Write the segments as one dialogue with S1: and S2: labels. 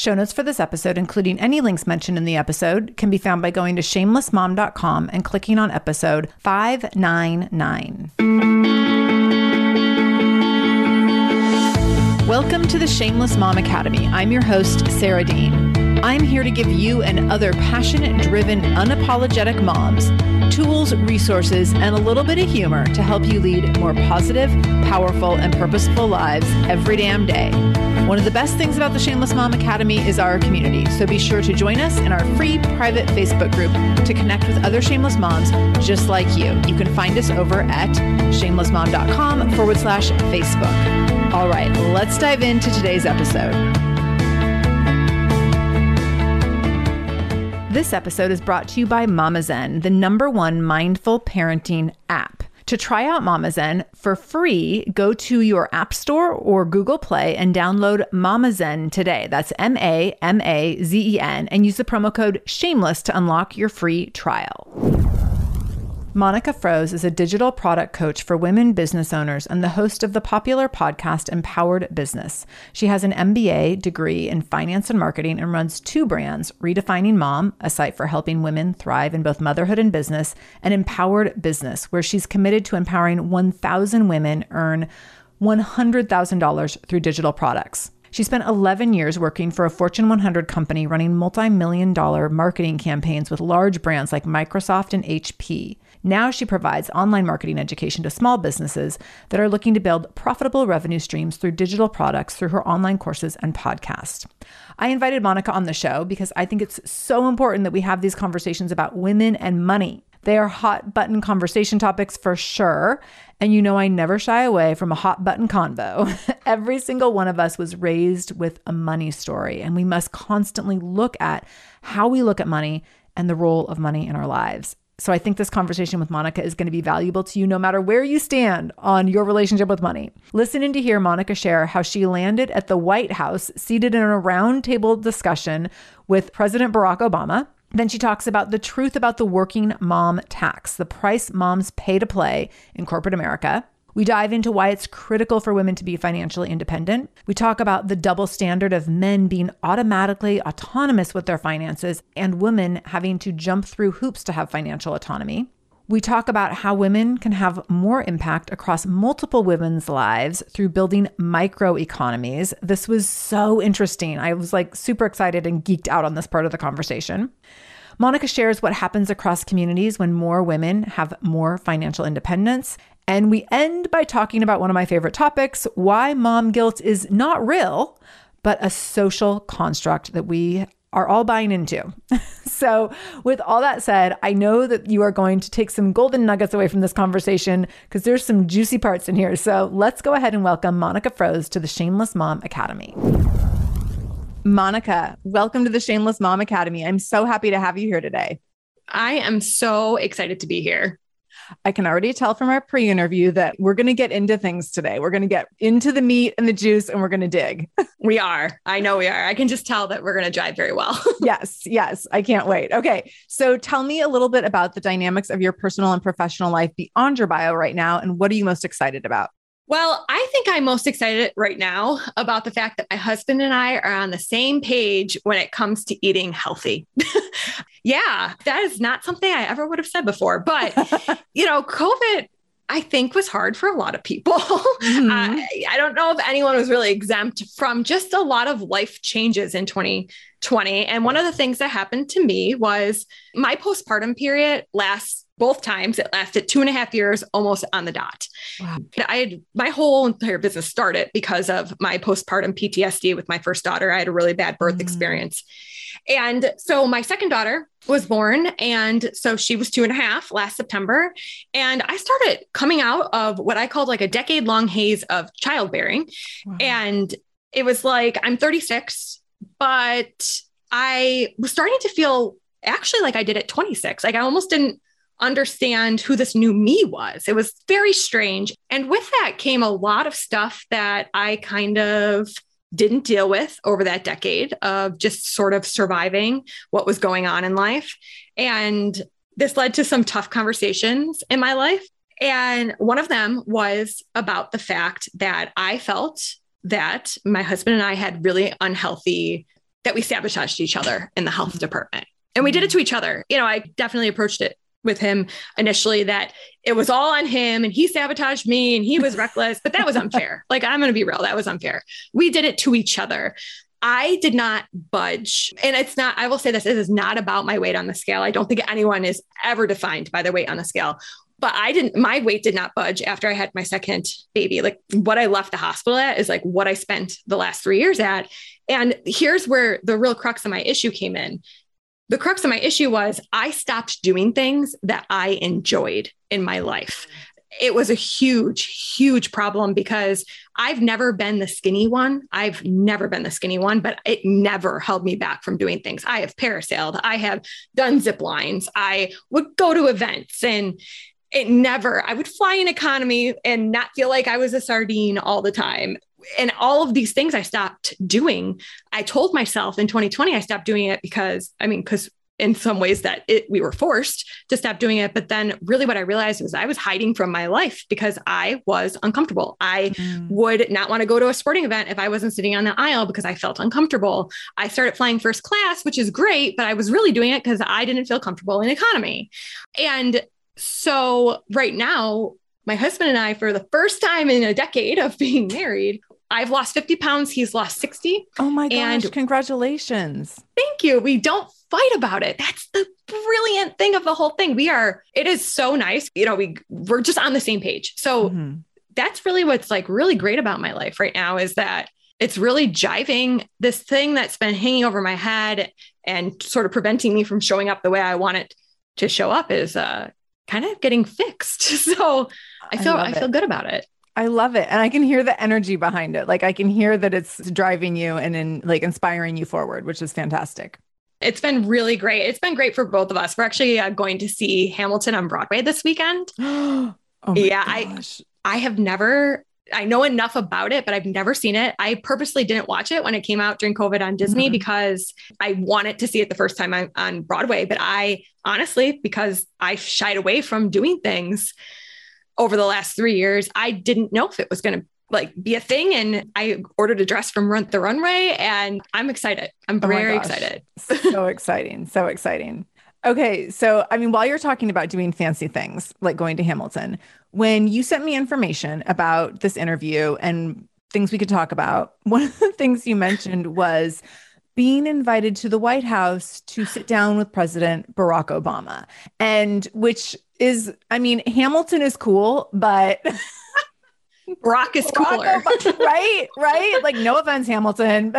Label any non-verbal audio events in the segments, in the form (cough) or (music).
S1: Show notes for this episode, including any links mentioned in the episode, can be found by going to shamelessmom.com and clicking on episode 599. Welcome to the Shameless Mom Academy. I'm your host, Sarah Dean. I'm here to give you and other passionate, driven, unapologetic moms tools, resources, and a little bit of humor to help you lead more positive, powerful, and purposeful lives every damn day. One of the best things about the Shameless Mom Academy is our community, so be sure to join us in our free private Facebook group to connect with other shameless moms just like you. You can find us over at shamelessmom.com forward slash Facebook. All right, let's dive into today's episode. This episode is brought to you by Mama Zen, the number one mindful parenting app. To try out Mama Zen for free, go to your App Store or Google Play and download Mama Zen today. That's M A M A Z E N and use the promo code SHAMELESS to unlock your free trial. Monica Froese is a digital product coach for women business owners and the host of the popular podcast Empowered Business. She has an MBA degree in finance and marketing and runs two brands Redefining Mom, a site for helping women thrive in both motherhood and business, and Empowered Business, where she's committed to empowering 1,000 women earn $100,000 through digital products. She spent 11 years working for a Fortune 100 company running multi million dollar marketing campaigns with large brands like Microsoft and HP. Now she provides online marketing education to small businesses that are looking to build profitable revenue streams through digital products through her online courses and podcast. I invited Monica on the show because I think it's so important that we have these conversations about women and money. They are hot button conversation topics for sure. And you know, I never shy away from a hot button convo. (laughs) Every single one of us was raised with a money story, and we must constantly look at how we look at money and the role of money in our lives. So I think this conversation with Monica is going to be valuable to you no matter where you stand on your relationship with money. Listening to hear Monica share how she landed at the White House seated in a roundtable discussion with President Barack Obama. Then she talks about the truth about the working mom tax, the price moms pay to play in corporate America. We dive into why it's critical for women to be financially independent. We talk about the double standard of men being automatically autonomous with their finances and women having to jump through hoops to have financial autonomy. We talk about how women can have more impact across multiple women's lives through building micro economies. This was so interesting. I was like super excited and geeked out on this part of the conversation. Monica shares what happens across communities when more women have more financial independence and we end by talking about one of my favorite topics why mom guilt is not real, but a social construct that we are all buying into. (laughs) so, with all that said, I know that you are going to take some golden nuggets away from this conversation because there's some juicy parts in here. So, let's go ahead and welcome Monica Froese to the Shameless Mom Academy. Monica, welcome to the Shameless Mom Academy. I'm so happy to have you here today.
S2: I am so excited to be here.
S1: I can already tell from our pre interview that we're going to get into things today. We're going to get into the meat and the juice and we're going to dig. (laughs)
S2: We are. I know we are. I can just tell that we're going to drive very well. (laughs)
S1: yes. Yes. I can't wait. Okay. So tell me a little bit about the dynamics of your personal and professional life beyond your bio right now. And what are you most excited about?
S2: Well, I think I'm most excited right now about the fact that my husband and I are on the same page when it comes to eating healthy. (laughs) yeah, that is not something I ever would have said before. But, (laughs) you know, COVID I think was hard for a lot of people. (laughs) Mm-hmm. I, I, don't know if anyone was really exempt from just a lot of life changes in 2020. And one of the things that happened to me was my postpartum period lasts both times. It lasted two and a half years, almost on the dot. Wow. I had my whole entire business started because of my postpartum PTSD with my first daughter. I had a really bad birth mm. experience. And so my second daughter was born. And so she was two and a half last September. And I started coming out of what I called like a decade long haze of childbearing. Wow. And it was like, I'm 36, but I was starting to feel actually like I did at 26. Like I almost didn't understand who this new me was. It was very strange. And with that came a lot of stuff that I kind of didn't deal with over that decade of just sort of surviving what was going on in life. And this led to some tough conversations in my life. And one of them was about the fact that I felt that my husband and I had really unhealthy, that we sabotaged each other in the health department. And we did it to each other. You know, I definitely approached it with him initially that it was all on him and he sabotaged me and he was reckless, but that was unfair. (laughs) like, I'm going to be real, that was unfair. We did it to each other. I did not budge. And it's not, I will say this, this is not about my weight on the scale. I don't think anyone is ever defined by their weight on the scale. But I didn't, my weight did not budge after I had my second baby. Like what I left the hospital at is like what I spent the last three years at. And here's where the real crux of my issue came in the crux of my issue was I stopped doing things that I enjoyed in my life. It was a huge, huge problem because I've never been the skinny one. I've never been the skinny one, but it never held me back from doing things. I have parasailed, I have done zip lines, I would go to events and it never, I would fly in economy and not feel like I was a sardine all the time and all of these things I stopped doing. I told myself in 2020 I stopped doing it because I mean because in some ways that it, we were forced to stop doing it but then really what i realized was i was hiding from my life because i was uncomfortable i mm. would not want to go to a sporting event if i wasn't sitting on the aisle because i felt uncomfortable i started flying first class which is great but i was really doing it because i didn't feel comfortable in economy and so right now my husband and i for the first time in a decade of being married I've lost 50 pounds. He's lost 60.
S1: Oh my gosh. And congratulations.
S2: Thank you. We don't fight about it. That's the brilliant thing of the whole thing. We are, it is so nice. You know, we we're just on the same page. So mm-hmm. that's really what's like really great about my life right now is that it's really jiving this thing that's been hanging over my head and sort of preventing me from showing up the way I want it to show up is uh kind of getting fixed. (laughs) So I feel I, I feel good about it.
S1: I love it. And I can hear the energy behind it. Like I can hear that it's driving you and in like inspiring you forward, which is fantastic.
S2: It's been really great. It's been great for both of us. We're actually uh, going to see Hamilton on Broadway this weekend. (gasps) oh yeah, gosh. I I have never I know enough about it, but I've never seen it. I purposely didn't watch it when it came out during COVID on Disney mm-hmm. because I wanted to see it the first time on, on Broadway. But I honestly, because I shied away from doing things, over the last three years, I didn't know if it was going to like be a thing. And I ordered a dress from Rent the Runway and I'm excited. I'm oh very oh excited.
S1: so (laughs) exciting. So exciting. Okay. So, I mean, while you're talking about doing fancy things like going to Hamilton, when you sent me information about this interview and things we could talk about, (laughs) one of the things you mentioned was being invited to the White House to sit down with President Barack Obama, and which is, I mean, Hamilton is cool, but (laughs)
S2: Barack is cooler.
S1: Right? Right? Like, no offense, Hamilton.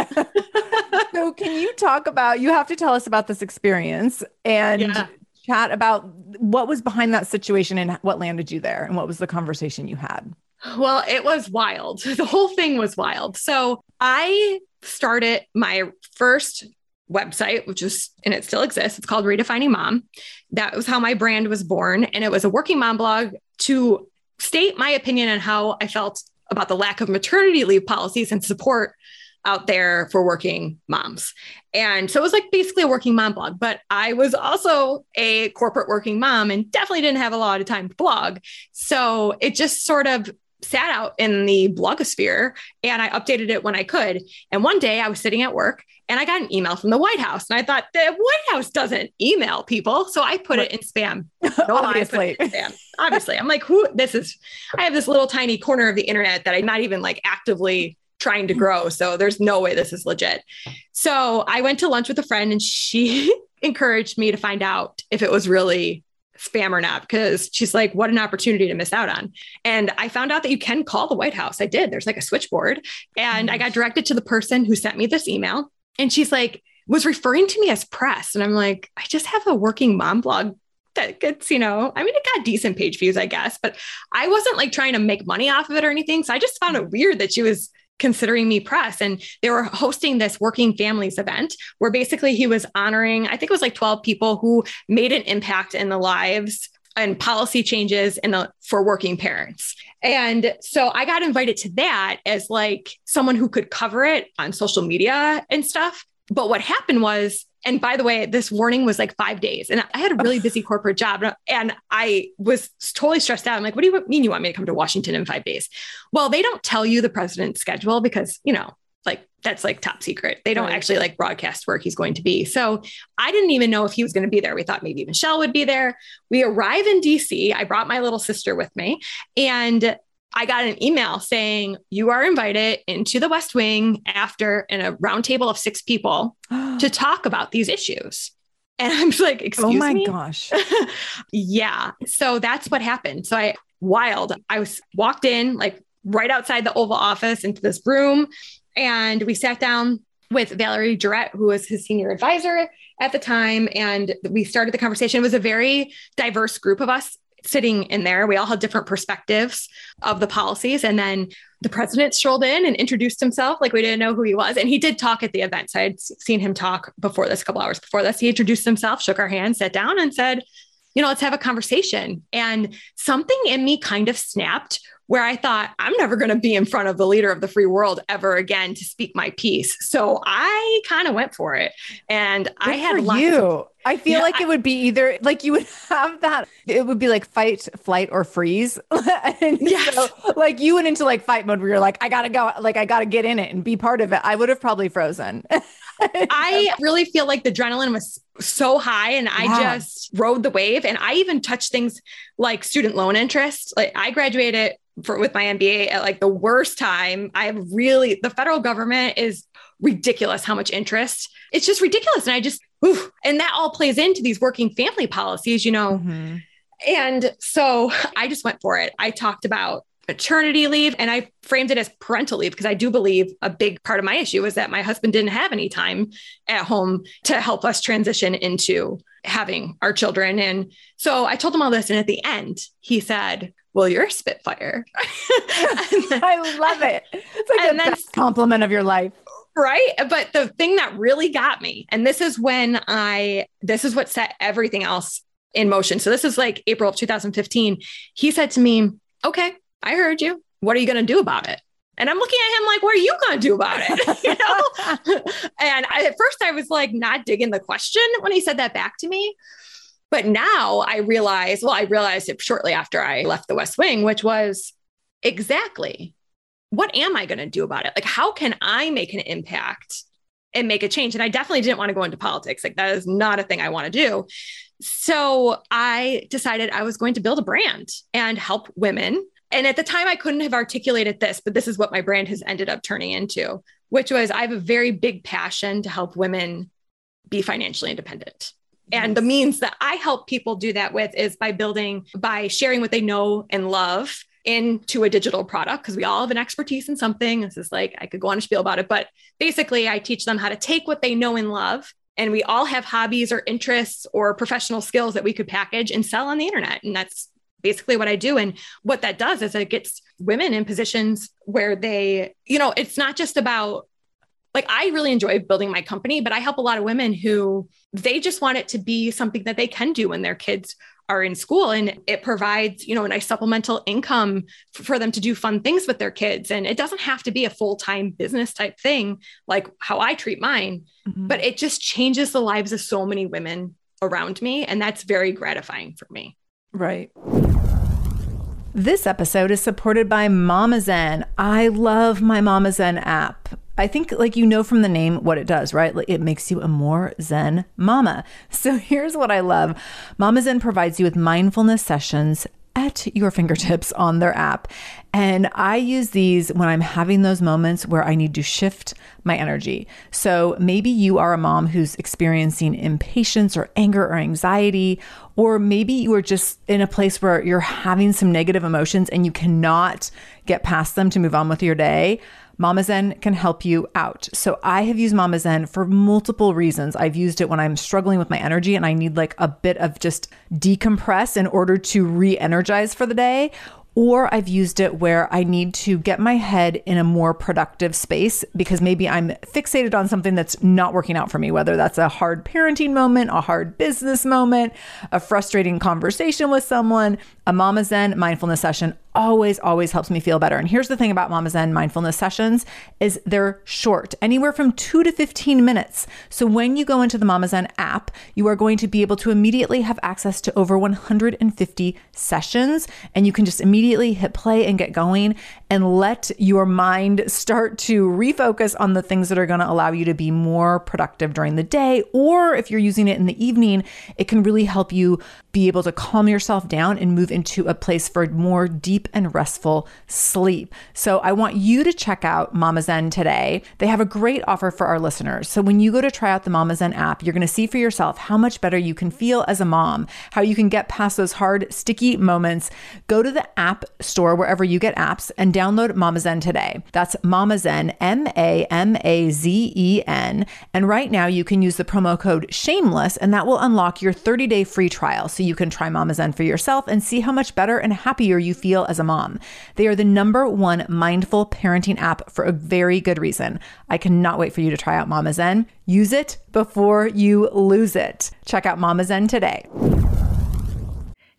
S1: (laughs) so, can you talk about, you have to tell us about this experience and yeah. chat about what was behind that situation and what landed you there and what was the conversation you had?
S2: Well, it was wild. (laughs) The whole thing was wild. So, I started my first website, which is, and it still exists. It's called Redefining Mom. That was how my brand was born. And it was a working mom blog to state my opinion on how I felt about the lack of maternity leave policies and support out there for working moms. And so it was like basically a working mom blog, but I was also a corporate working mom and definitely didn't have a lot of time to blog. So it just sort of sat out in the blogosphere and I updated it when I could. And one day I was sitting at work and I got an email from the White House. And I thought the White House doesn't email people. So I put it in spam. (laughs)
S1: No, Obviously.
S2: spam. Obviously. I'm like, who this is I have this little tiny corner of the internet that I'm not even like actively trying to grow. So there's no way this is legit. So I went to lunch with a friend and she (laughs) encouraged me to find out if it was really spam or not because she's like, what an opportunity to miss out on. And I found out that you can call the White House. I did. There's like a switchboard. And I got directed to the person who sent me this email. And she's like, was referring to me as press. And I'm like, I just have a working mom blog that gets, you know, I mean, it got decent page views, I guess, but I wasn't like trying to make money off of it or anything. So I just found it weird that she was considering me press. And they were hosting this working families event where basically he was honoring, I think it was like 12 people who made an impact in the lives and policy changes in the for working parents. And so I got invited to that as like someone who could cover it on social media and stuff. But what happened was and by the way, this warning was like five days. And I had a really busy corporate job and I was totally stressed out. I'm like, what do you mean you want me to come to Washington in five days? Well, they don't tell you the president's schedule because, you know, like that's like top secret. They don't right. actually like broadcast where he's going to be. So I didn't even know if he was going to be there. We thought maybe Michelle would be there. We arrive in DC. I brought my little sister with me and I got an email saying you are invited into the West Wing after in a roundtable of six people (gasps) to talk about these issues. And I'm like, excuse me.
S1: Oh my
S2: me?
S1: gosh. (laughs)
S2: yeah. So that's what happened. So I wild. I was walked in like right outside the Oval Office into this room, and we sat down with Valerie Jarrett, who was his senior advisor at the time, and we started the conversation. It was a very diverse group of us sitting in there. We all had different perspectives of the policies. And then the president strolled in and introduced himself like we didn't know who he was. And he did talk at the event. So I'd seen him talk before this, a couple hours before this. He introduced himself, shook our hands, sat down, and said, you know, let's have a conversation. And something in me kind of snapped where I thought, I'm never going to be in front of the leader of the free world ever again to speak my piece. So I kind of went for it. And Good I had
S1: you. Of, I feel yeah, like I, it would be either like you would (laughs) have that, it would be like fight, flight, or freeze. (laughs) and yes. so, like you went into like fight mode where you're like, I gotta go, like I gotta get in it and be part of it. I would have probably frozen. (laughs)
S2: I really feel like the adrenaline was so high and I yeah. just rode the wave. And I even touched things like student loan interest. Like I graduated for with my MBA at like the worst time. I have really the federal government is ridiculous how much interest. It's just ridiculous. And I just oof, and that all plays into these working family policies, you know. Mm-hmm. And so I just went for it. I talked about maternity leave and I framed it as parental leave because I do believe a big part of my issue was that my husband didn't have any time at home to help us transition into having our children. And so I told him all this. And at the end, he said, well, you're a Spitfire. (laughs)
S1: then, I love it. It's like the then, best compliment of your life.
S2: Right. But the thing that really got me, and this is when I, this is what set everything else in motion. So this is like April of 2015. He said to me, okay, I heard you. What are you going to do about it? And I'm looking at him like, what are you going to do about it? (laughs) you know? (laughs) and I, at first I was like not digging the question when he said that back to me. But now I realize, well, I realized it shortly after I left the West Wing, which was exactly what am I going to do about it? Like, how can I make an impact and make a change? And I definitely didn't want to go into politics. Like, that is not a thing I want to do. So I decided I was going to build a brand and help women. And at the time, I couldn't have articulated this, but this is what my brand has ended up turning into, which was I have a very big passion to help women be financially independent. And the means that I help people do that with is by building, by sharing what they know and love into a digital product because we all have an expertise in something. This is like, I could go on a spiel about it, but basically, I teach them how to take what they know and love. And we all have hobbies or interests or professional skills that we could package and sell on the internet. And that's basically what I do. And what that does is it gets women in positions where they, you know, it's not just about like I really enjoy building my company, but I help a lot of women who they just want it to be something that they can do when their kids are in school and it provides you know a nice supplemental income for them to do fun things with their kids and it doesn't have to be a full-time business type thing like how i treat mine mm-hmm. but it just changes the lives of so many women around me and that's very gratifying for me
S1: right this episode is supported by Mama Zen. I love my Mama Zen app. I think, like, you know from the name what it does, right? Like, it makes you a more Zen mama. (laughs) So, here's what I love Mama Zen provides you with mindfulness sessions at your fingertips (laughs) on their app. And I use these when I'm having those moments where I need to shift my energy. So maybe you are a mom who's experiencing impatience or anger or anxiety, or maybe you are just in a place where you're having some negative emotions and you cannot get past them to move on with your day. Mama Zen can help you out. So I have used Mama Zen for multiple reasons. I've used it when I'm struggling with my energy and I need like a bit of just decompress in order to re energize for the day or I've used it where I need to get my head in a more productive space because maybe I'm fixated on something that's not working out for me, whether that's a hard parenting moment, a hard business moment, a frustrating conversation with someone, a Mama Zen mindfulness session always always helps me feel better. And here's the thing about Mama Zen mindfulness sessions is they're short, anywhere from 2 to 15 minutes. So when you go into the Mama Zen app, you are going to be able to immediately have access to over 150 sessions and you can just immediately hit play and get going and let your mind start to refocus on the things that are going to allow you to be more productive during the day or if you're using it in the evening, it can really help you be able to calm yourself down and move into a place for more deep and restful sleep. So I want you to check out Mama Zen today. They have a great offer for our listeners. So when you go to try out the Mama Zen app, you're going to see for yourself how much better you can feel as a mom, how you can get past those hard, sticky moments. Go to the app store wherever you get apps and download Mama Zen today. That's Mama Zen, M A M A Z E N. And right now you can use the promo code shameless and that will unlock your 30 day free trial. So you can try Mama Zen for yourself and see how much better and happier you feel as a mom. They are the number one mindful parenting app for a very good reason. I cannot wait for you to try out Mama Zen. Use it before you lose it. Check out Mama Zen today.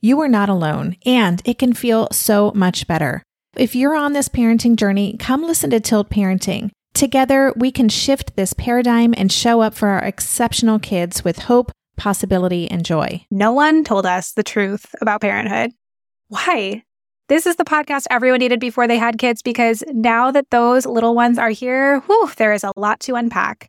S3: you are not alone, and it can feel so much better. If you're on this parenting journey, come listen to Tilt Parenting. Together, we can shift this paradigm and show up for our exceptional kids with hope, possibility, and joy.
S4: No one told us the truth about parenthood. Why? This is the podcast everyone needed before they had kids because now that those little ones are here, whew, there is a lot to unpack.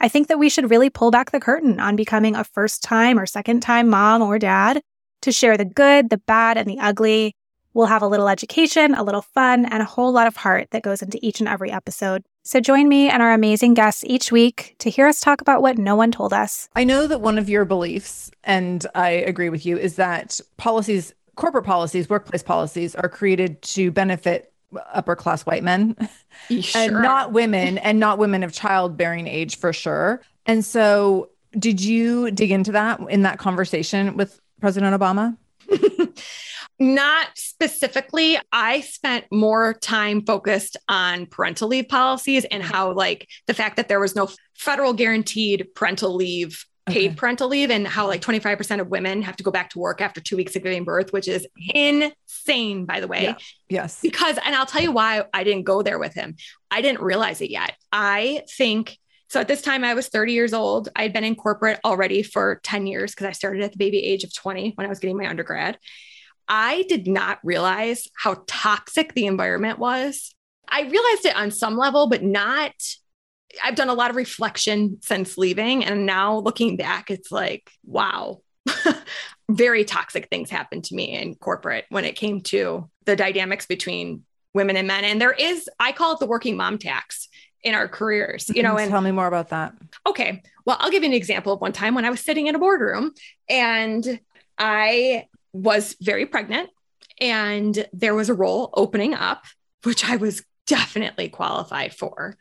S4: I think that we should really pull back the curtain on becoming a first time or second time mom or dad to share the good, the bad, and the ugly. We'll have a little education, a little fun, and a whole lot of heart that goes into each and every episode. So join me and our amazing guests each week to hear us talk about what no one told us.
S1: I know that one of your beliefs, and I agree with you, is that policies, corporate policies, workplace policies are created to benefit upper class white men
S2: Sure. (laughs)
S1: and not women (laughs) and not women of childbearing age for sure. And so did you dig into that in that conversation with President Obama? (laughs)
S2: Not specifically. I spent more time focused on parental leave policies and how, like, the fact that there was no federal guaranteed parental leave, paid
S1: Okay.
S2: parental leave, and how, like, 25% of women have to go back to work after two weeks of giving birth, which is insane, by the way.
S1: Yeah. Yes.
S2: Because, and I'll tell you why I didn't go there with him. I didn't realize it yet. I think so. At this time, I was 30 years old. I'd been in corporate already for 10 years because I started at the baby age of 20 when I was getting my undergrad. I did not realize how toxic the environment was. I realized it on some level, but not. I've done a lot of reflection since leaving. And now looking back, it's like, wow, (laughs) very toxic things happened to me in corporate when it came to the dynamics between women and men. And there is, I call it the working mom tax in our careers, you know, mm-hmm. and
S1: tell me more about that.
S2: Okay. Well, I'll give you an example of one time when I was sitting in a boardroom and I was very pregnant and there was a role opening up, which I was definitely qualified for.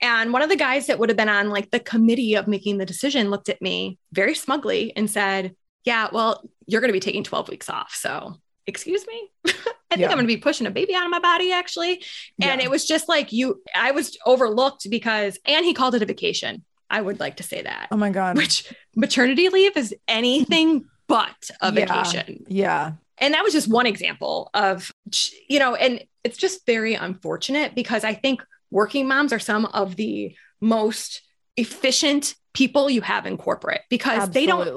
S2: And one of the guys that would have been on like the committee of making the decision looked at me very smugly and said, Yeah, well, you're going to be taking 12 weeks off. So, excuse me. (laughs) I think
S1: Yeah.
S2: I'm going to be pushing a baby out of my body actually. And
S1: Yeah.
S2: it was just like you, I was overlooked because, and he called it a vacation. I would like to say that,
S1: Oh my God.
S2: which maternity leave is anything (laughs) but a
S1: Yeah.
S2: vacation.
S1: yeah.
S2: And that was just one example of, you know, and it's just very unfortunate because I think working moms are some of the most efficient people you have in corporate because they don't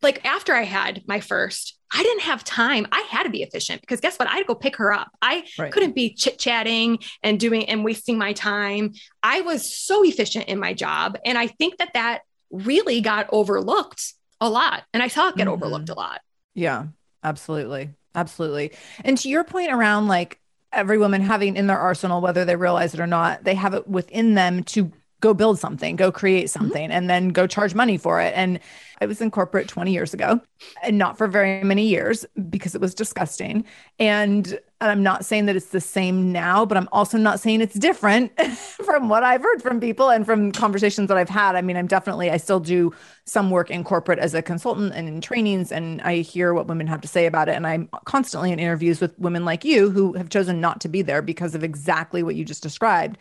S2: like after I had my first, I didn't have time. I had to be efficient because guess what? I had to go pick her up. I
S1: Right.
S2: couldn't be chit chatting and doing and wasting my time. I was so efficient in my job. And I think that that really got overlooked a lot. And I saw it get
S1: Mhm.
S2: overlooked a lot.
S1: Yeah, absolutely. Absolutely. And to your point around like every woman having in their arsenal, whether they realize it or not, they have it within them to go build something, go create mm-hmm. something, and then go charge money for it. And I was in corporate 20 years ago and not for very many years because it was disgusting. And I'm not saying that it's the same now, but I'm also not saying it's different (laughs) from what I've heard from people and from conversations that I've had. I mean, I'm definitely, I still do some work in corporate as a consultant and in trainings, and I hear what women have to say about it. And I'm constantly in interviews with women like you who have chosen not to be there because of exactly what you just described.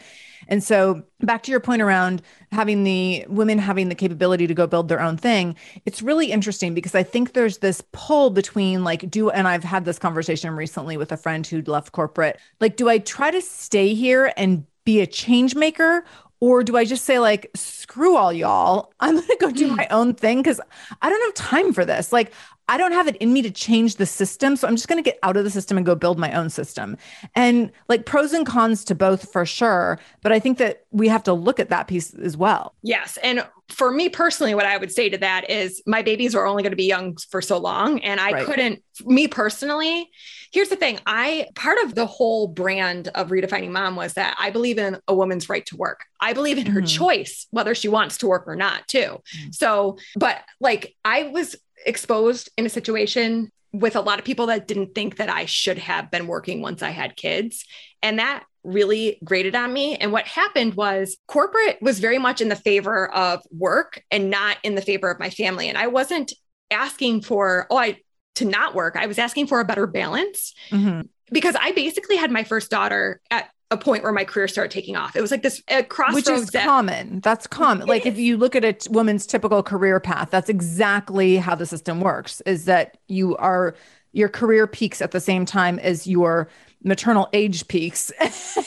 S1: And so, back to your point around having the women having the capability to go build their own thing, it's really interesting because I think there's this pull between like, do, and I've had this conversation recently with a friend who'd left corporate. Like, do I try to stay here and be a change maker? Or do I just say, like, screw all y'all? I'm going to go do hmm. my own thing because I don't have time for this. Like, I don't have it in me to change the system. So I'm just going to get out of the system and go build my own system. And like pros and cons to both for sure. But I think that we have to look at that piece as well.
S2: Yes. And for me personally, what I would say to that is my babies are only going to be young for so long. And I
S1: Right.
S2: couldn't, me personally, here's the thing. I, part of the whole brand of redefining mom was that I believe in a woman's right to work. I believe in her
S1: Mhm.
S2: choice, whether she wants to work or not, too.
S1: Mm.
S2: So, but like I was exposed in a situation with a lot of people that didn't think that I should have been working once I had kids. And that really grated on me. And what happened was corporate was very much in the favor of work and not in the favor of my family. And I wasn't asking for, oh, I to not work. I was asking for a better balance
S1: Mhm.
S2: because I basically had my first daughter at a point where my career started taking off. It was like this uh, crossroads
S1: Which is
S2: that-
S1: common. That's common. Like if you look at a t- woman's typical career path, that's exactly how the system works is that you are your career peaks at the same time as your maternal age peaks.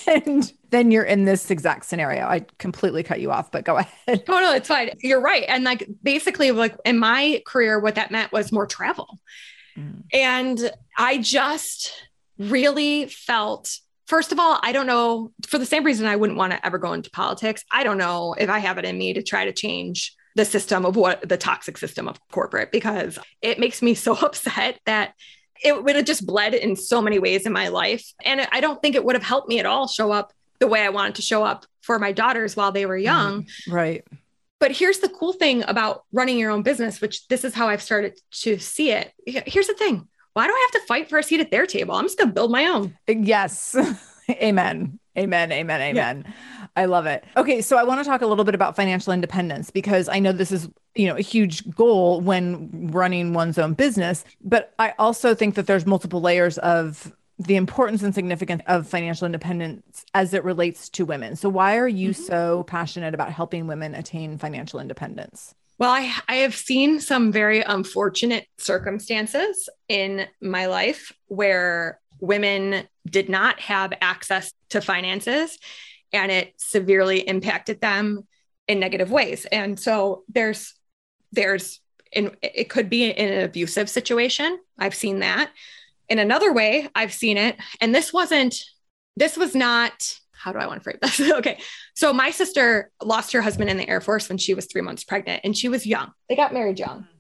S1: (laughs) and then you're in this exact scenario. I completely cut you off, but go ahead.
S2: Oh no, it's fine. You're right. And like basically, like in my career, what that meant was more travel.
S1: Mm.
S2: And I just really felt, first of all, I don't know, for the same reason I wouldn't want to ever go into politics. I don't know if I have it in me to try to change the system of what the toxic system of corporate because it makes me so (laughs) upset that it would have just bled in so many ways in my life. And I don't think it would have helped me at all show up the way I wanted to show up for my daughters while they were mm-hmm. young.
S1: Right.
S2: But here's the cool thing about running your own business, which this is how I've started to see it. Here's the thing why do I have to fight for a seat at their table? I'm just going to build my own.
S1: Yes. amen. (laughs) Amen. Amen. Amen. Yeah. I love it. Okay, so I want to talk a little bit about financial independence because I know this is, you know, a huge goal when running one's own business, but I also think that there's multiple layers of the importance and significance of financial independence as it relates to women. So why are you mm-hmm. so passionate about helping women attain financial independence?
S2: Well, I, I have seen some very unfortunate circumstances in my life where women did not have access to finances and it severely impacted them in negative ways. And so there's there's in it could be in an abusive situation. I've seen that. In another way, I've seen it, and this wasn't this was not how do I want to frame this? (laughs) okay. So my sister lost her husband in the Air Force when she was three months pregnant and she was young. They got married young. Mm-hmm.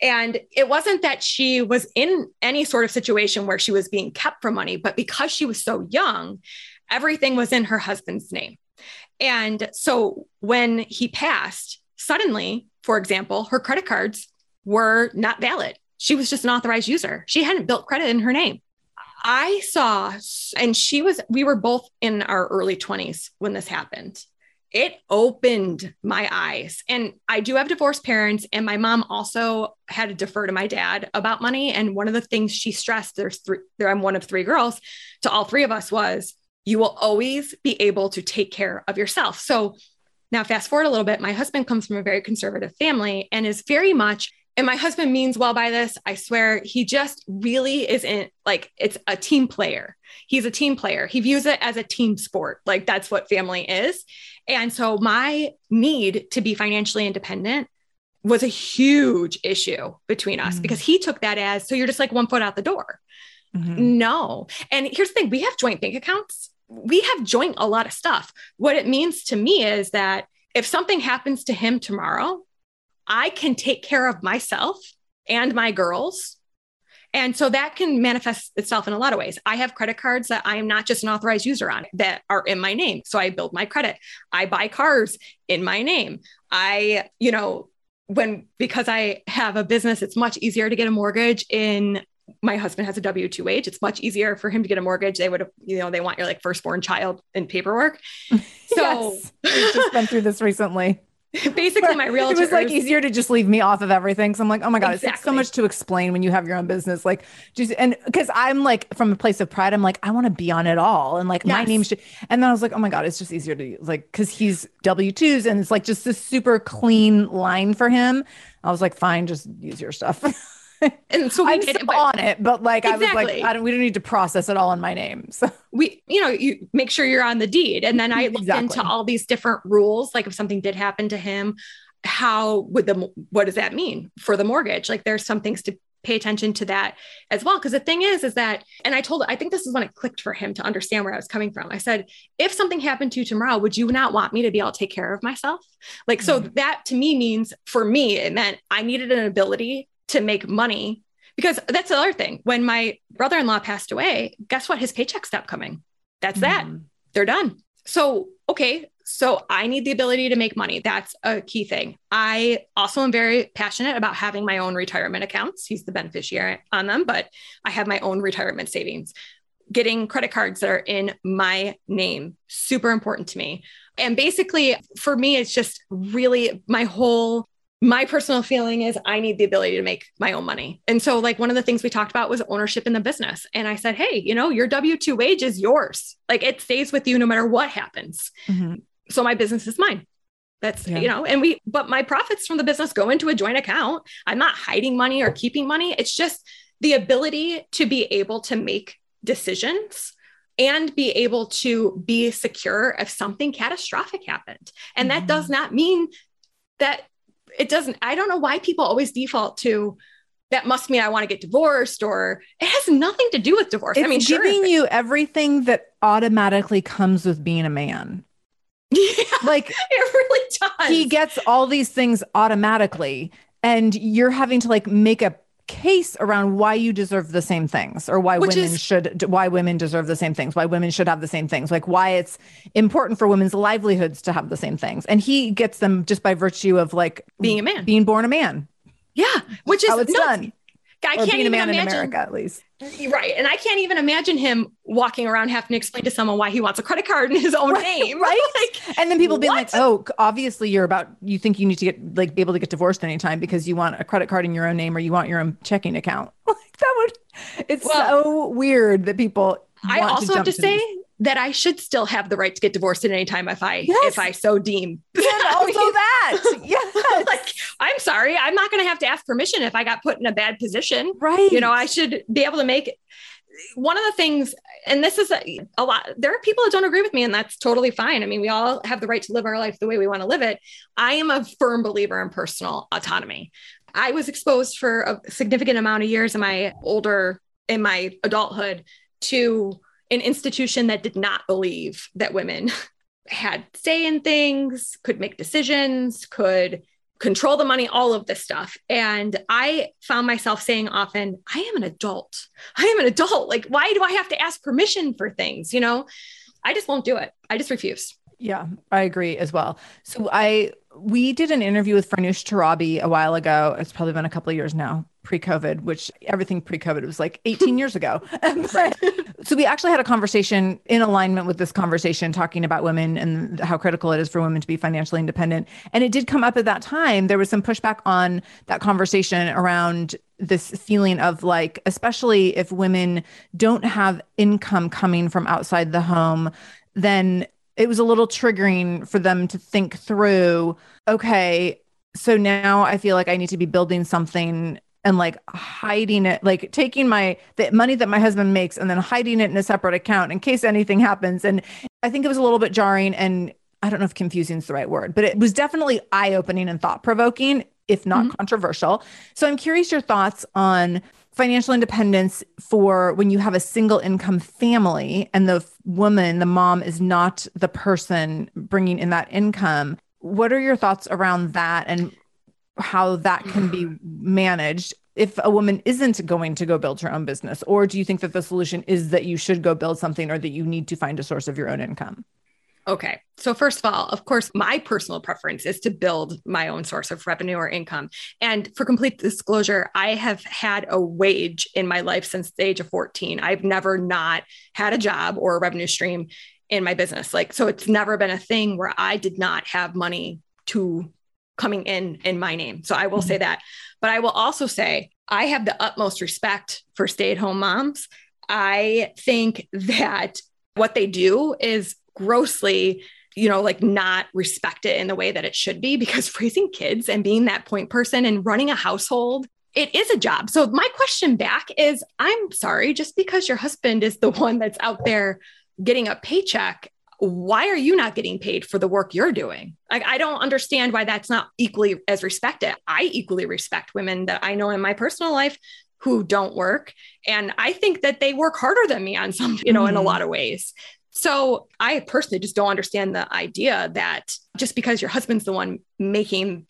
S2: And it wasn't that she was in any sort of situation where she was being kept for money, but because she was so young, everything was in her husband's name. And so when he passed, suddenly, for example, her credit cards were not valid. She was just an authorized user. She hadn't built credit in her name. I saw, and she was, we were both in our early 20s when this happened. It opened my eyes. And I do have divorced parents, and my mom also had to defer to my dad about money. And one of the things she stressed, there's three, there, I'm one of three girls, to all three of us was you will always be able to take care of yourself. So now, fast forward a little bit, my husband comes from a very conservative family and is very much and my husband means well by this. I swear he just really isn't like it's a team player. He's a team player. He views it as a team sport. Like that's what family is. And so my need to be financially independent was a huge issue between us mm-hmm. because he took that as so you're just like one foot out the door. Mm-hmm. No. And here's the thing we have joint bank accounts. We have joint a lot of stuff. What it means to me is that if something happens to him tomorrow, I can take care of myself and my girls. And so that can manifest itself in a lot of ways. I have credit cards that I am not just an authorized user on that are in my name. So I build my credit. I buy cars in my name. I, you know, when because I have a business, it's much easier to get a mortgage in my husband has a W 2 wage. It's much easier for him to get a mortgage. They would have, you know, they want your like firstborn child in paperwork. (laughs)
S1: So yes. we've just been through this recently. (laughs)
S2: Basically, my realtor.
S1: It was like easier to just leave me off of everything. So I'm like, oh my god, exactly. it's so much to explain when you have your own business. Like, just and because I'm like from a place of pride, I'm like, I want to be on it all, and like yes. my name should. And then I was like, oh my god, it's just easier to like because he's W twos, and it's like just this super clean line for him. I was like, fine, just use your stuff. (laughs) (laughs)
S2: and so
S1: I'm still on it, but like exactly. I was like, I don't. We don't need to process it all in my name. So
S2: we, you know, you make sure you're on the deed, and then I looked exactly. into all these different rules. Like if something did happen to him, how would the what does that mean for the mortgage? Like there's some things to pay attention to that as well. Because the thing is, is that, and I told, I think this is when it clicked for him to understand where I was coming from. I said, if something happened to you tomorrow, would you not want me to be able to take care of myself? Like, mm-hmm. so that to me means for me, it meant I needed an ability to make money because that's the other thing. When my brother in law passed away, guess what? His paycheck stopped coming. That's mm-hmm. that. They're done. So, okay. So I need the ability to make money. That's a key thing. I also am very passionate about having my own retirement accounts. He's the beneficiary on them, but I have my own retirement savings. Getting credit cards that are in my name, super important to me. And basically, for me, it's just really my whole my personal feeling is I need the ability to make my own money. And so, like, one of the things we talked about was ownership in the business. And I said, Hey, you know, your W 2 wage is yours. Like, it stays with you no matter what happens. Mm-hmm. So, my business is mine. That's, yeah. you know, and we, but my profits from the business go into a joint account. I'm not hiding money or keeping money. It's just the ability to be able to make decisions and be able to be secure if something catastrophic happened. And mm-hmm. that does not mean that it doesn't, I don't know why people always default to that must mean I want to get divorced or it has nothing to do with divorce.
S1: It's
S2: I mean,
S1: giving sure, you everything that automatically comes with being a man. (laughs)
S2: Yeah, like (laughs) it really does.
S1: He gets all these things automatically and you're having to like make a case around why you deserve the same things or why Which women is, should why women deserve the same things why women should have the same things like why it's important for women's livelihoods to have the same things. And he gets them just by virtue of like
S2: being a man.
S1: being born a man.
S2: Yeah which is
S1: how it's no, done
S2: I can't even imagine.
S1: in America, at least.
S2: Right. And I can't even imagine him walking around having to explain to someone why he wants a credit card in his own
S1: Right,
S2: name. (laughs)
S1: right?
S2: like,
S1: And then people being like, "Oh, obviously you're about you think you need to get like be able to get divorced anytime because you want a credit card in your own name or you want your own checking account." (laughs) Like that would it's
S2: Well,
S1: so weird that people
S2: I also have
S1: jump
S2: to say that I should still have the right to get divorced at any time if I
S1: Yes.
S2: if I so deem.
S1: and (laughs) also that. (laughs) Yes.
S2: like I'm sorry, I'm not going to have to ask permission if I got put in a bad position.
S1: right.
S2: You know, I should be able to make one of the things, and this is a, a lot. There are people that don't agree with me, and that's totally fine. I mean, we all have the right to live our life the way we want to live it. I am a firm believer in personal autonomy. I was exposed for a significant amount of years in my older, in my adulthood, to an institution that did not believe that women (laughs) had say in things, could make decisions, could control the money, all of this stuff. And I found myself saying often, I am an adult. I am an adult. Like, why do I have to ask permission for things? You know, I just won't do it. I just refuse.
S1: Yeah, I agree as well. So I we did an interview with Farnoosh Torabi a while ago. It's probably been a couple of years now, pre-COVID, which everything pre-COVID was like 18 years ago. (laughs) But- so we actually had a conversation in alignment with this conversation talking about women and how critical it is for women to be financially independent. And it did come up at that time. There was some pushback on that conversation around this feeling of like, especially if women don't have income coming from outside the home, then it was a little triggering for them to think through okay so now i feel like i need to be building something and like hiding it like taking my the money that my husband makes and then hiding it in a separate account in case anything happens. And i think it was a little bit jarring and i don't know if confusing is the right word but it was definitely eye-opening and thought-provoking if not mm-hmm. controversial. So i'm curious your thoughts on financial independence for when you have a single income family and the woman, the mom, is not the person bringing in that income. What are your thoughts around that and how that can be managed if a woman isn't going to go build her own business? Or do you think that the solution is that you should go build something or that you need to find a source of your own income?
S2: Okay. So, first of all, of course, my personal preference is to build my own source of revenue or income. And for complete disclosure, I have had a wage in my life since the age of 14. I've never not had a job or a revenue stream in my business. Like, so it's never been a thing where I did not have money to coming in in my name. So I will mm-hmm. say that. But I will also say I have the utmost respect for stay at home moms. I think that what they do is grossly you know like not respect it in the way that it should be because (laughs) raising kids and being that point person and running a household it is a job. So my question back is i'm sorry just because your husband is the (laughs) one that's out there getting a paycheck why are you not getting paid for the work you're doing? Like i don't understand why that's not equally as respected. I equally respect women that i know in my personal life who don't work and i think that they work harder than me on some you know in a
S1: Mhm.
S2: lot of ways so I personally just don't understand the idea that just because your husband's the one making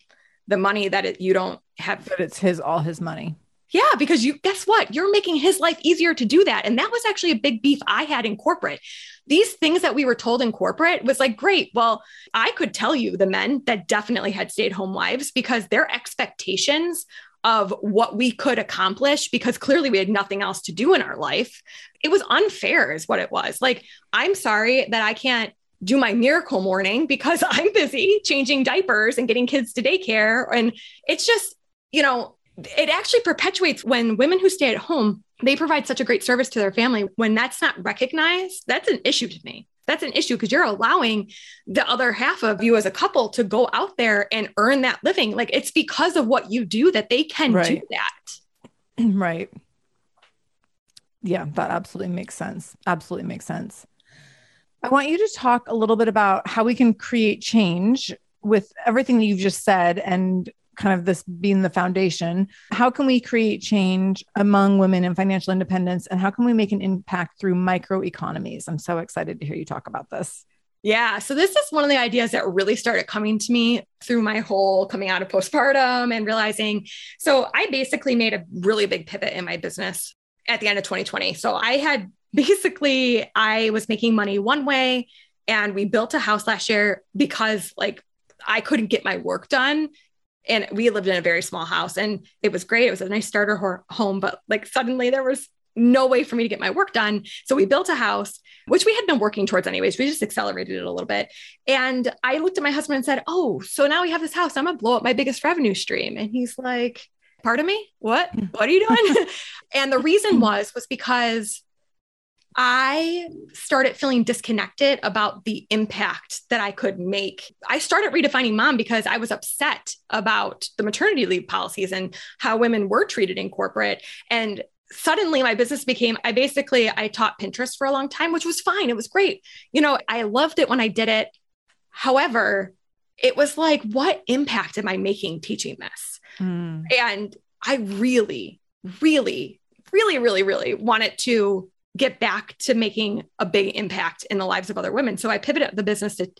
S2: the money that it, you don't have.
S1: That it's his, all his money.
S2: Yeah, because you guess what? You're making his life easier to do that. And that was actually a big beef I had in corporate. These things that we were told in corporate was like, great. Well, I could tell you the men that definitely had stay at home wives because their expectations of what we could accomplish because clearly we had nothing else to do in our life. It was unfair, is what it was. Like, I'm sorry that I can't do my miracle morning because (laughs) I'm busy changing diapers and getting kids to daycare. And it's just, you know, it actually perpetuates when women who stay at home, they provide such a great service to their family. When that's not recognized, that's an issue to me. That's an issue because you're allowing the other half of you as a couple to go out there and earn that living. Like it's because of what you do that they can do that. (clears throat)
S1: right. Yeah, that absolutely makes sense. Absolutely makes sense. I want you to talk a little bit about how we can create change with everything that you've just said and kind of this being the foundation. How can we create change among women in financial independence and how can we make an impact through microeconomies? I'm so excited to hear you talk about this.
S2: Yeah. So this is one of the ideas that really started coming to me through my whole coming out of postpartum and realizing. So I basically made a really big pivot in my business at the end of 2020. So I had (laughs) basically, I was making money one way and we built a house last year because like I couldn't get my work done and we lived in a very small house and it was great. It was a nice starter home, but like suddenly there was no way for me to get my work done. So we built a house, which we had been working towards anyways. We just accelerated it a little bit. And I looked at my husband and said, Oh, so now we have this house. I'm going to blow up my biggest revenue stream. And he's like, Pardon me? What? Mm. What are you doing? (laughs) and the reason was, was because I started feeling disconnected about the impact that I could make. I started redefining mom because I was upset about the maternity leave policies and how women were treated in corporate. And suddenly my business became i basically i taught pinterest for a long time which was fine it was great you know i loved it when i did it however it was like what impact am i making teaching this mm. and i really really really really really wanted to get back to making a big impact in the lives of other women so i pivoted the business to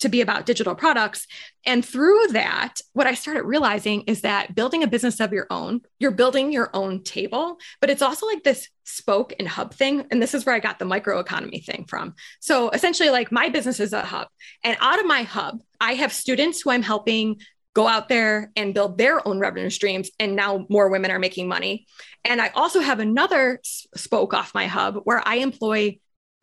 S2: to be about digital products. And through that, what I started realizing is that building a business of your own, you're building your own table, but it's also like this spoke and hub thing. And this is where I got the microeconomy thing from. So essentially, like my business is a hub. And out of my hub, I have students who I'm helping go out there and build their own revenue streams. And now more women are making money. And I also have another spoke off my hub where I employ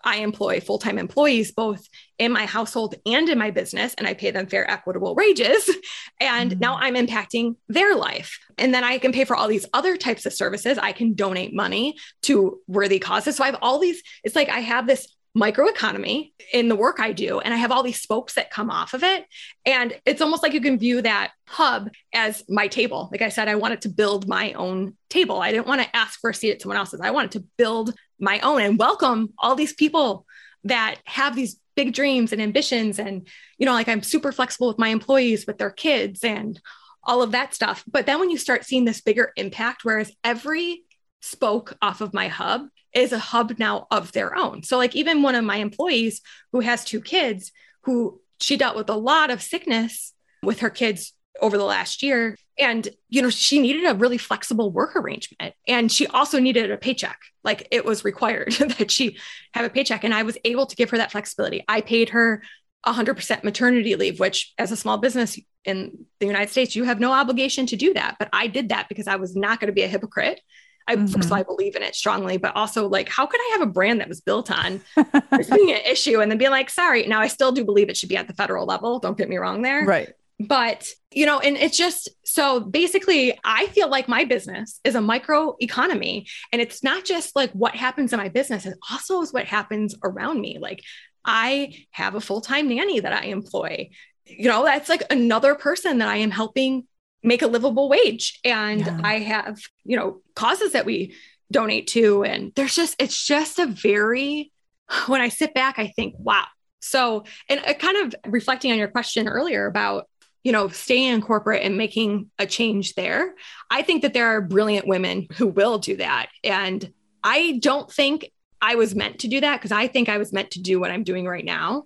S2: I employ full time employees both in my household and in my business, and I pay them fair, equitable wages. (laughs) And mm-hmm. now I'm impacting their life. And then I can pay for all these other types of services. I can donate money to worthy causes. So I have all these, it's like I have this microeconomy in the work I do. And I have all these spokes that come off of it. And it's almost like you can view that hub as my table. Like I said, I wanted to build my own table. I didn't want to ask for a seat at someone else's. I wanted to build my own and welcome all these people that have these big dreams and ambitions. And, you know, like I'm super flexible with my employees, with their kids and all of that stuff. But then when you start seeing this bigger impact, whereas every spoke off of my hub is a hub now of their own. So, like, even one of my employees who has two kids, who she dealt with a lot of sickness with her kids over the last year. And, you know, she needed a really flexible work arrangement. And she also needed a paycheck. Like it was required (laughs) that she have a paycheck. And I was able to give her that flexibility. I paid her 100% maternity leave, which as a small business in the United States, you have no obligation to do that. But I did that because I was not going to be a hypocrite. I mm-hmm. first of all, I believe in it strongly, but also like, how could I have a brand that was built on (laughs) being an issue and then be like, sorry, now I still do believe it should be at the federal level. Don't get me wrong there.
S5: Right.
S2: But, you know, and it's just so basically, I feel like my business is a micro economy. And it's not just like what happens in my business, it also is what happens around me. Like, I have a full time nanny that I employ. You know, that's like another person that I am helping make a livable wage. And yeah. I have, you know, causes that we donate to. And there's just, it's just a very, when I sit back, I think, wow. So, and kind of reflecting on your question earlier about, you know, staying in corporate and making a change there, I think that there are brilliant women who will do that. And I don't think I was meant to do that because I think I was meant to do what I'm doing right now.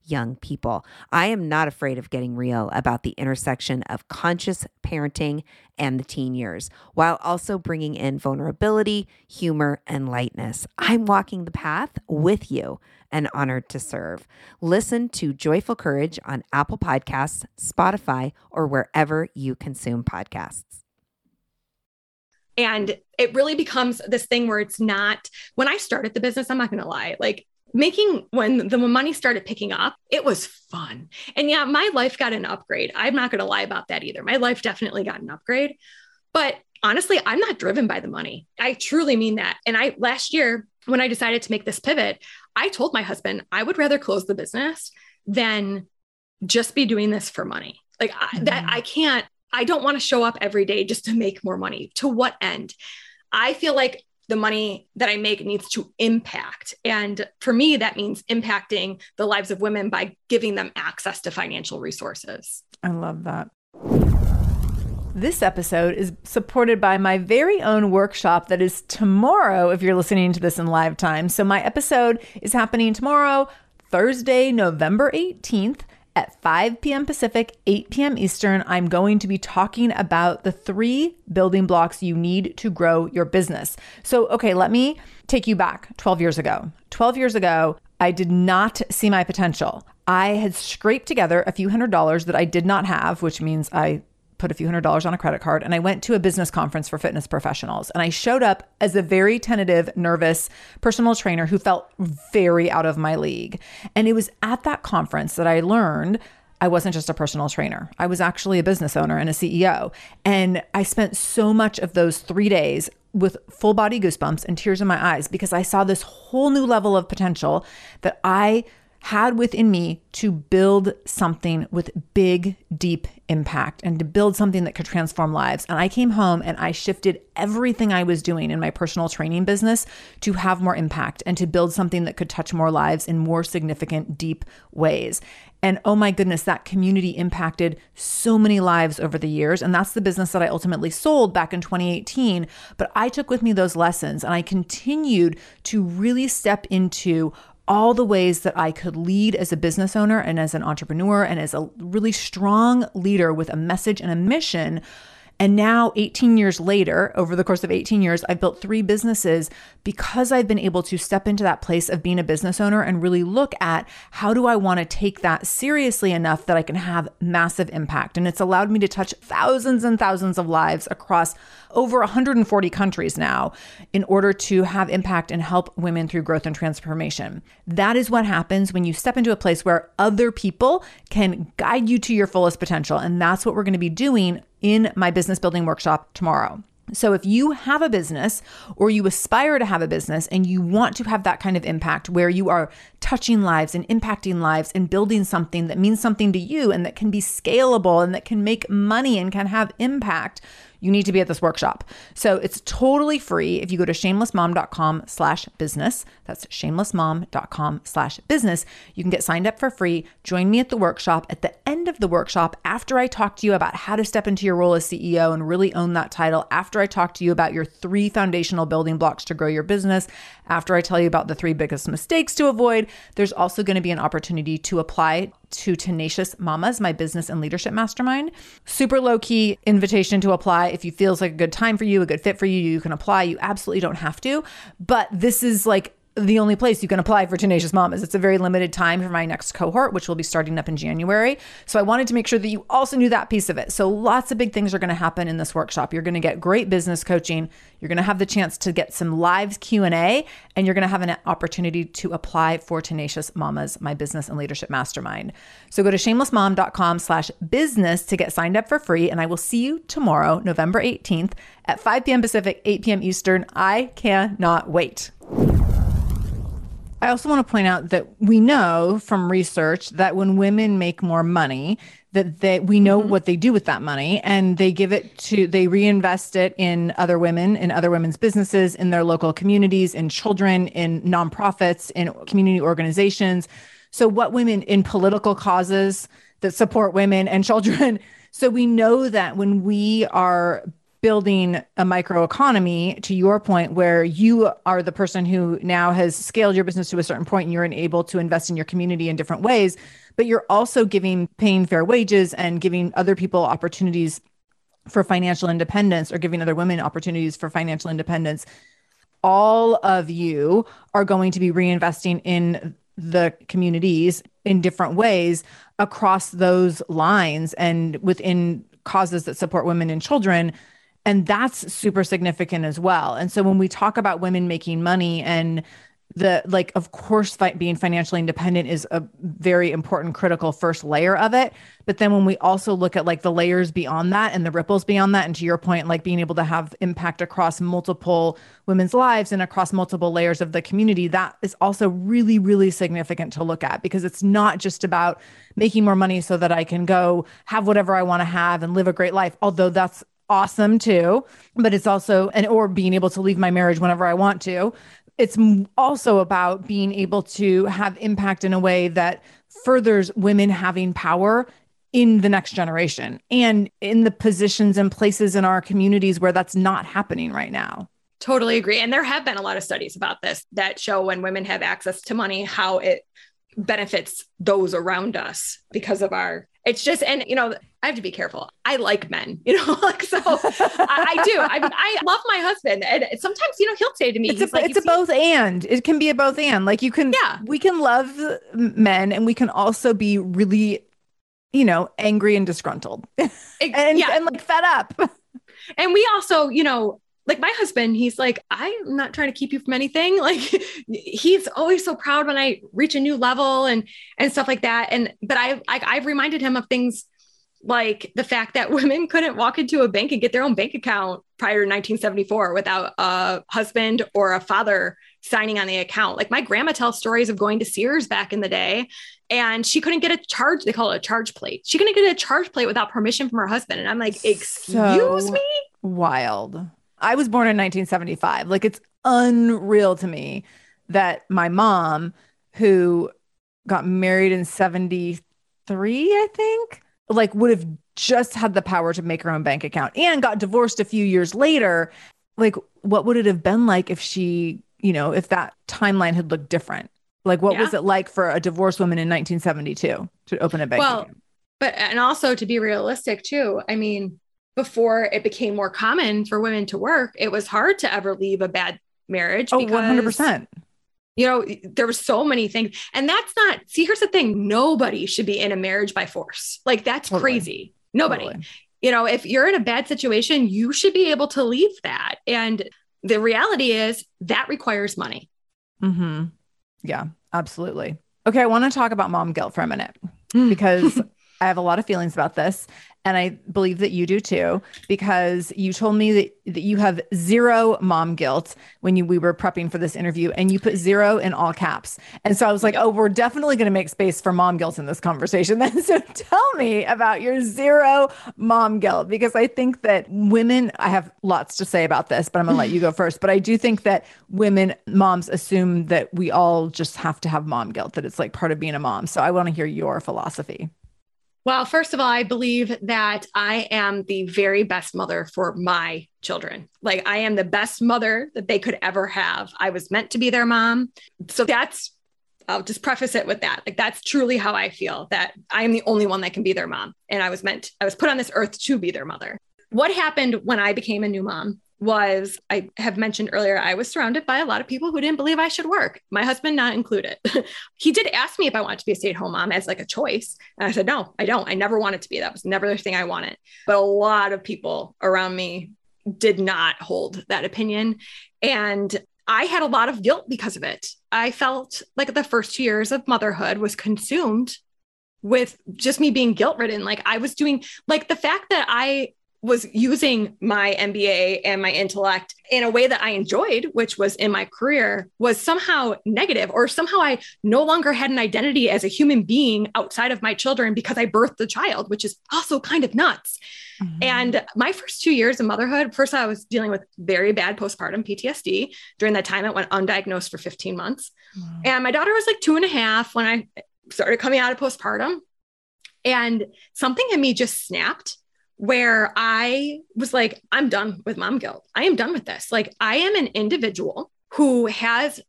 S6: young people. I am not afraid of getting real about the intersection of conscious parenting and the teen years, while also bringing in vulnerability, humor, and lightness. I'm walking the path with you and honored to serve. Listen to Joyful Courage on Apple Podcasts, Spotify, or wherever you consume podcasts.
S2: And it really becomes this thing where it's not, when I started the business, I'm not going to lie, like making when the money started picking up, it was fun. And yeah, my life got an upgrade. I'm not going to lie about that either. My life definitely got an upgrade. But honestly, I'm not driven by the money. I truly mean that. And I last year when I decided to make this pivot, I told my husband I would rather close the business than just be doing this for money. Like I, mm-hmm. that I can't I don't want to show up every day just to make more money. To what end? I feel like the money that I make needs to impact. And for me, that means impacting the lives of women by giving them access to financial resources.
S1: I love that. This episode is supported by my very own workshop that is tomorrow, if you're listening to this in live time. So, my episode is happening tomorrow, Thursday, November 18th at 5 p.m. Pacific, 8 p.m. Eastern, I'm going to be talking about the three building blocks you need to grow your business. So, okay, let me take you back 12 years ago. 12 years ago, I did not see my potential. I had scraped together a few hundred dollars that I did not have, which means I put a few hundred dollars on a credit card and I went to a business conference for fitness professionals. And I showed up as a very tentative, nervous personal trainer who felt very out of my league. And it was at that conference that I learned I wasn't just a personal trainer. I was actually a business owner and a CEO. And I spent so much of those three days with full body goosebumps and tears in my eyes because I saw this whole new level of potential that I had within me to build something with big, deep impact and to build something that could transform lives. And I came home and I shifted everything I was doing in my personal training business to have more impact and to build something that could touch more lives in more significant, deep ways. And oh my goodness, that community impacted so many lives over the years. And that's the business that I ultimately sold back in 2018. But I took with me those lessons and I continued to really step into all the ways that I could lead as a business owner and as an entrepreneur and as a really strong leader with a message and a mission and now, 18 years later, over the course of 18 years, I've built three businesses because I've been able to step into that place of being a business owner and really look at how do I want to take that seriously enough that I can have massive impact. And it's allowed me to touch thousands and thousands of lives across over 140 countries now in order to have impact and help women through growth and transformation. That is what happens when you step into a place where other people can guide you to your fullest potential. And that's what we're going to be doing in my business building workshop tomorrow. So, if you have a business or you aspire to have a business and you want to have that kind of impact where you are touching lives and impacting lives and building something that means something to you and that can be scalable and that can make money and can have impact, you need to be at this workshop. So it's totally free if you go to shamelessmom.com slash business. That's shamelessmom.com slash business. You can get signed up for free. Join me at the workshop. At the end of the workshop, after I talk to you about how to step into your role as CEO and really own that title, after I talk to you about your three foundational building blocks to grow your business, after I tell you about the three biggest mistakes to avoid, there's also going to be an opportunity to apply to Tenacious Mamas, my business and leadership mastermind. Super low key invitation to apply. If you feels like a good time for you, a good fit for you, you can apply. You absolutely don't have to. But this is like the only place you can apply for Tenacious Mamas. It's a very limited time for my next cohort, which will be starting up in January. So I wanted to make sure that you also knew that piece of it. So lots of big things are going to happen in this workshop. You're going to get great business coaching. You're going to have the chance to get some live Q&A and you're going to have an opportunity to apply for Tenacious Mamas, my business and leadership mastermind. So go to shamelessmom.com slash business to get signed up for free. And I will see you tomorrow, November 18th at 5 p.m. Pacific, 8 p.m. Eastern. I cannot wait. I also want to point out that we know from research that when women make more money, that they we know
S2: Mhm.
S1: what they do with that money and they give it to they reinvest it in other women in other women's businesses in their local communities in children in nonprofits in community organizations so what women in political causes that support women and (laughs) children so we know that when we are building a microeconomy to your point where you are the person who now has scaled your business to a certain point and you're able to invest in your community in different ways but you're also giving paying fair wages and giving other people opportunities for financial independence or giving other women opportunities for financial independence. All of you are going to be reinvesting in the communities in different ways across those lines and within causes that support women and children and that's super significant as well. And so when we talk about women making money and the like of course fi- being financially independent is a very important critical first layer of it. But then when we also look at like the layers beyond that and the ripples beyond that and to your point like being able to have impact across multiple women's lives and across multiple layers of the community that is also really really significant to look at because it's not just about making more money so that I can go have whatever I want to have and live a great life although that's awesome too but it's also and or being able to leave my marriage whenever I want to it's also about being able to have impact in a way that furthers women having power in the next generation and in the positions and places in our communities where that's not happening right now.
S2: Totally agree. And there have been a lot of studies about this that show when women have access to money, how it benefits those around us because of our it's just and you know i have to be careful i like men (laughs) you know like so I, I do I, I love my husband and sometimes you know he'll say to me
S1: It's a,
S2: like
S1: it's a both and. It can be a both and. Like you can
S2: Yeah.
S1: we can love men and we can also be really you know angry and disgruntled (laughs)
S2: it-
S1: and
S2: yeah
S1: and like fed up. (laughs)
S2: and we also you know like my husband he's like i'm not trying to keep you from anything (laughs) like he's always so proud when i reach a new level and and stuff like that and but i, I i've reminded him of things like the fact that (laughs) women couldn't walk into a bank and get their own bank account prior to 1974 without a husband or a father signing on the account. Like my grandma tells stories of going to Sears back in the day and she couldn't get a charge, they call it a charge plate. She couldn't get a charge plate without permission from her husband. And I'm like, excuse
S1: So-
S2: me?
S1: Wild. I was born in 1975. Like it's unreal to me that my mom, who got married in 73, I think, like would have just had the power to make her own bank account and got divorced a few years later. Like, what would it have been like if she, you know, if that timeline had looked different? Like, what was it like for a divorced woman in 1972 to open a bank
S2: Well,
S1: account?
S2: But and also to be realistic too, I mean, before it became more common for women to work, it was hard to ever leave a bad marriage.
S1: Oh,
S2: because,
S1: 100%.
S2: You know, there were so many things. And that's not, see, here's the thing nobody should be in a marriage by force. Like, that's
S1: Totally.
S2: crazy. Nobody.
S1: Totally.
S2: You know, if you're in a bad situation, you should be able to leave that. And the reality is that requires money.
S1: Mm-hmm. Yeah, absolutely. Okay, I want to talk about mom guilt for a minute
S2: Hmm.
S1: because (laughs) I have a lot of feelings about this. And I believe that you do too, because you told me that, that you have zero mom guilt when you we were prepping for this interview and you put zero in all caps. And so I was like, oh, we're definitely going to make space for mom guilt in this conversation. Then (laughs) so tell me about your zero mom guilt because I think that women, I have lots to say about this, but I'm going to let you go first. But I do think that women, moms assume that we all just have to have mom guilt, that it's like part of being a mom. So I want to hear your philosophy.
S2: Well, first of all, I believe that I am the very best mother for my children. Like, I am the best mother that they could ever have. I was meant to be their mom. So that's, I'll just preface it with that. Like, that's truly how I feel that I am the only one that can be their mom. And I was meant, I was put on this earth to be their mother. What happened when I became a new mom was I have mentioned earlier, I was surrounded by a lot of people who didn't believe I should work, my husband not included. (laughs) he did ask me if I wanted to be a stay at home mom as like a choice. And I said, no, I don't. I never wanted to be. That was never the thing I wanted. But a lot of people around me did not hold that opinion. And I had a lot of guilt because of it. I felt like the first two years of motherhood was consumed with just me being guilt ridden. Like I was doing, like the fact that I was using my MBA and my intellect in a way that I enjoyed, which was in my career, was somehow negative, or somehow I no longer had an identity as a human being outside of my children because I birthed the child, which is also kind of nuts. Mm-hmm. And my first two years of motherhood, first I was dealing with very bad postpartum PTSD. During that time, it went undiagnosed for 15 months. Mm-hmm. And my daughter was like two and a half when I started coming out of postpartum. And something in me just snapped where I was like, I'm done with mom guilt. I am done with this. Like, I am an individual who has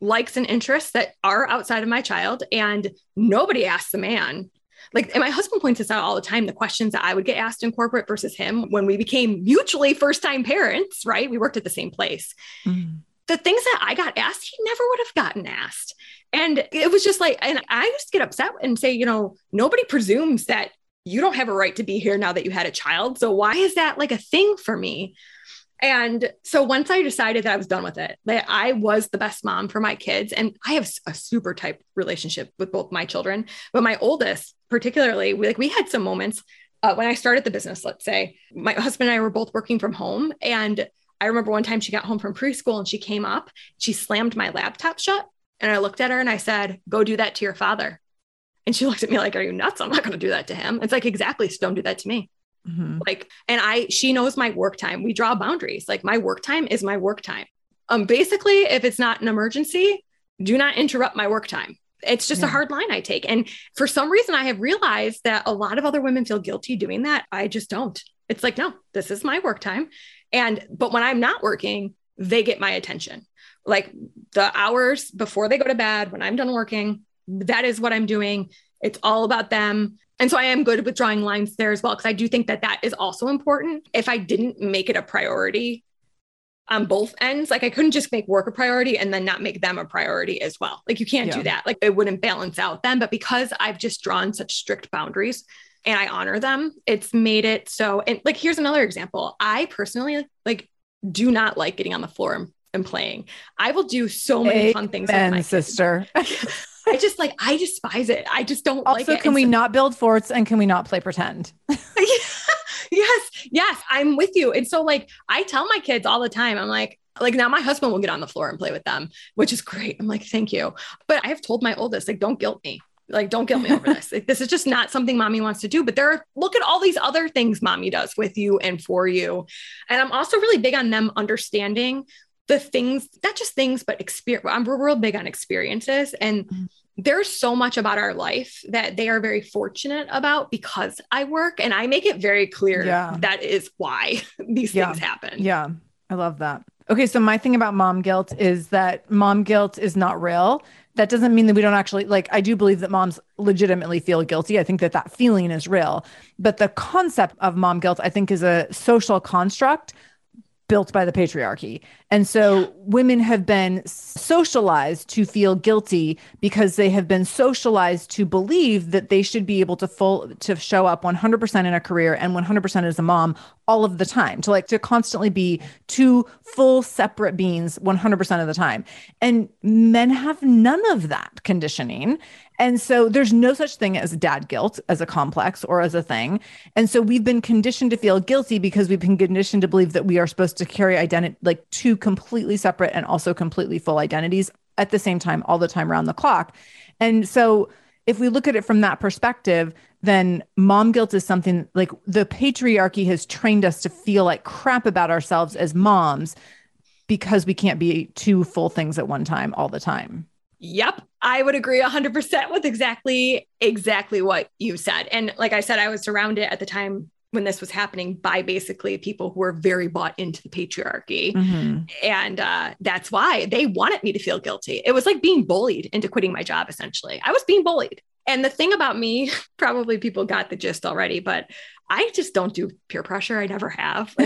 S2: likes and interests that are outside of my child, and nobody asks the man. Like, and my husband points this out all the time the questions that I would get asked in corporate versus him when we became mutually first time parents, right? We worked at the same place. Mm. The things that I got asked, he never would have gotten asked. And it was just like, and I used to get upset and say, you know, nobody presumes that you don't have a right to be here now that you had a child. So why is that like a thing for me? And so once I decided that I was done with it, that I was the best mom for my kids, and I have a super tight relationship with both my children, but my oldest, particularly, we, like we had some moments uh, when I started the business. Let's say my husband and I were both working from home, and I remember one time she got home from preschool and she came up, she slammed my laptop shut, and I looked at her and I said, "Go do that to your father." And she looked at me like, Are you nuts? I'm not going to do that to him. It's like, Exactly. So don't do that to me. Mm-hmm. Like, and I, she knows my work time. We draw boundaries. Like, my work time is my work time. Um, basically, if it's not an emergency, do not interrupt my work time. It's just yeah. a hard line I take. And for some reason, I have realized that a lot of other women feel guilty doing that. I just don't. It's like, no, this is my work time. And, but when I'm not working, they get my attention. Like the hours before they go to bed, when I'm done working, that is what I'm doing. It's all about them. And so I am good with drawing lines there as well, because I do think that that is also important. If I didn't make it a priority on both ends, like I couldn't just make work a priority and then not make them a priority as well. Like you can't yeah. do that. Like it wouldn't balance out then. But because I've just drawn such strict boundaries and I honor them, it's made it so. And like, here's another example. I personally like do not like getting on the floor and, and playing. I will do so many Amen, fun things with my
S1: sister. (laughs)
S2: I just like I despise it. I just don't
S1: also,
S2: like it.
S1: Also, can we so- not build forts and can we not play pretend? (laughs) (laughs)
S2: yes, yes, I'm with you. And so like I tell my kids all the time, I'm like, like now my husband will get on the floor and play with them, which is great. I'm like, thank you. But I have told my oldest, like, don't guilt me. Like, don't guilt me over (laughs) this. Like, this is just not something mommy wants to do. But there are, look at all these other things mommy does with you and for you. And I'm also really big on them understanding the things, not just things, but experience. I'm real big on experiences. And mm-hmm. There's so much about our life that they are very fortunate about because I work and I make it very clear yeah. that is why (laughs) these
S1: yeah.
S2: things happen.
S1: Yeah. I love that. Okay. So my thing about mom guilt is that mom guilt is not real. That doesn't mean that we don't actually like, I do believe that moms legitimately feel guilty. I think that that feeling is real. But the concept of mom guilt, I think, is a social construct built by the patriarchy. And so women have been socialized to feel guilty because they have been socialized to believe that they should be able to full to show up 100% in a career and 100% as a mom all of the time to like to constantly be two full separate beings 100% of the time. And men have none of that conditioning. And so there's no such thing as dad guilt as a complex or as a thing. And so we've been conditioned to feel guilty because we've been conditioned to believe that we are supposed to carry identity like two completely separate and also completely full identities at the same time all the time around the clock. And so if we look at it from that perspective, then mom guilt is something like the patriarchy has trained us to feel like crap about ourselves as moms because we can't be two full things at one time all the time.
S2: Yep. I would agree 100% with exactly exactly what you said. And like I said I was surrounded at the time when this was happening by basically people who were very bought into the patriarchy. Mm-hmm. And uh, that's why they wanted me to feel guilty. It was like being bullied into quitting my job, essentially. I was being bullied. And the thing about me, (laughs) probably people got the gist already, but I just don't do peer pressure. I never have. (laughs)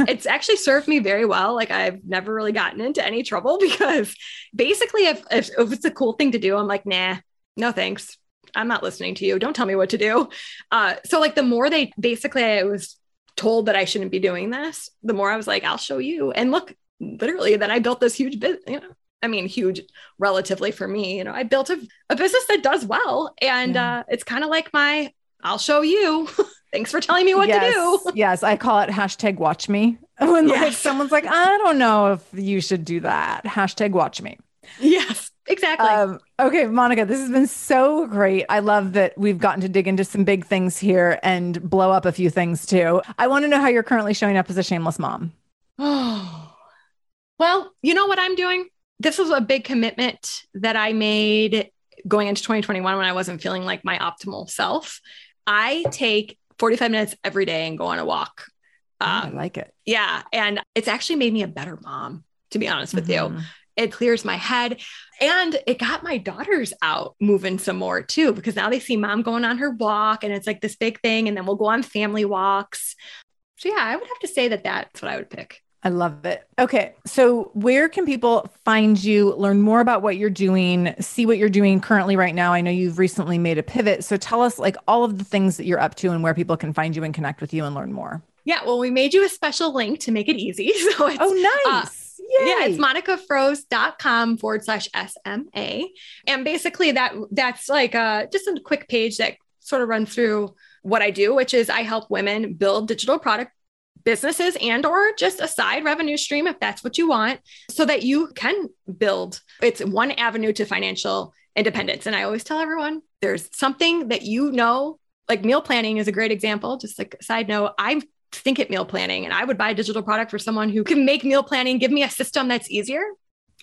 S2: It's, it's, actually served me very well. Like I've never really gotten into any trouble (laughs) because basically, if, if, if it's a cool thing to do, I'm like, nah, no thanks. I'm not listening to you. Don't tell me what to do. Uh, so like the more they basically, I was told that I shouldn't be doing this, the more I was like, I'll show you. And look, literally, then I built this huge business. You know, I mean, huge relatively for me. You know, I built a, a business that does well, and yeah. uh, it's kind of like my I'll show you. (laughs) Thanks for telling me what
S1: yes,
S2: to do.
S1: Yes, I call it hashtag watch me. (laughs) When like someone's like, I don't know if you should do that. Hashtag watch me.
S2: Yes, exactly.
S1: Um, okay, Monica, this has been so great. I love that we've gotten to dig into some big things here and blow up a few things too. I want to know how you're currently showing up as a shameless mom.
S2: Oh, (sighs) well, you know what I'm doing? This was a big commitment that I made going into 2021 when I wasn't feeling like my optimal self. I take 45 minutes every day and go on a walk.
S1: I
S2: Um,
S1: like it.
S2: yeah. And it's actually made me a better mom, to be honest with you.
S1: Mhm.
S2: It clears my head and it got my daughters out moving some more too, because now they see mom going on her walk and it's like this big thing. And then we'll go on family walks. So, yeah, I would have to say that that's what I would pick.
S1: I love it. Okay. So, where can people find you, learn more about what you're doing, see what you're doing currently right now? I know you've recently made a pivot. So, tell us like all of the things that you're up to and where people can find you and connect with you and learn more.
S2: Yeah, well, we made you a special link to make it easy. (laughs) So it's
S1: Oh,
S2: uh,
S1: nice.
S2: yeah,
S1: Yay.
S2: it's monicafroese.com forward slash SMA. And basically that that's like uh just a quick page that sort of runs through what I do, which is I help women build digital product businesses and or just a side revenue stream if that's what you want so that you can build. It's one avenue to financial independence. And i always tell everyone there's something that you know like meal planning is a great example. Just like side note i think at meal planning and i would buy a digital product for someone who can make meal planning give me a system that's easier.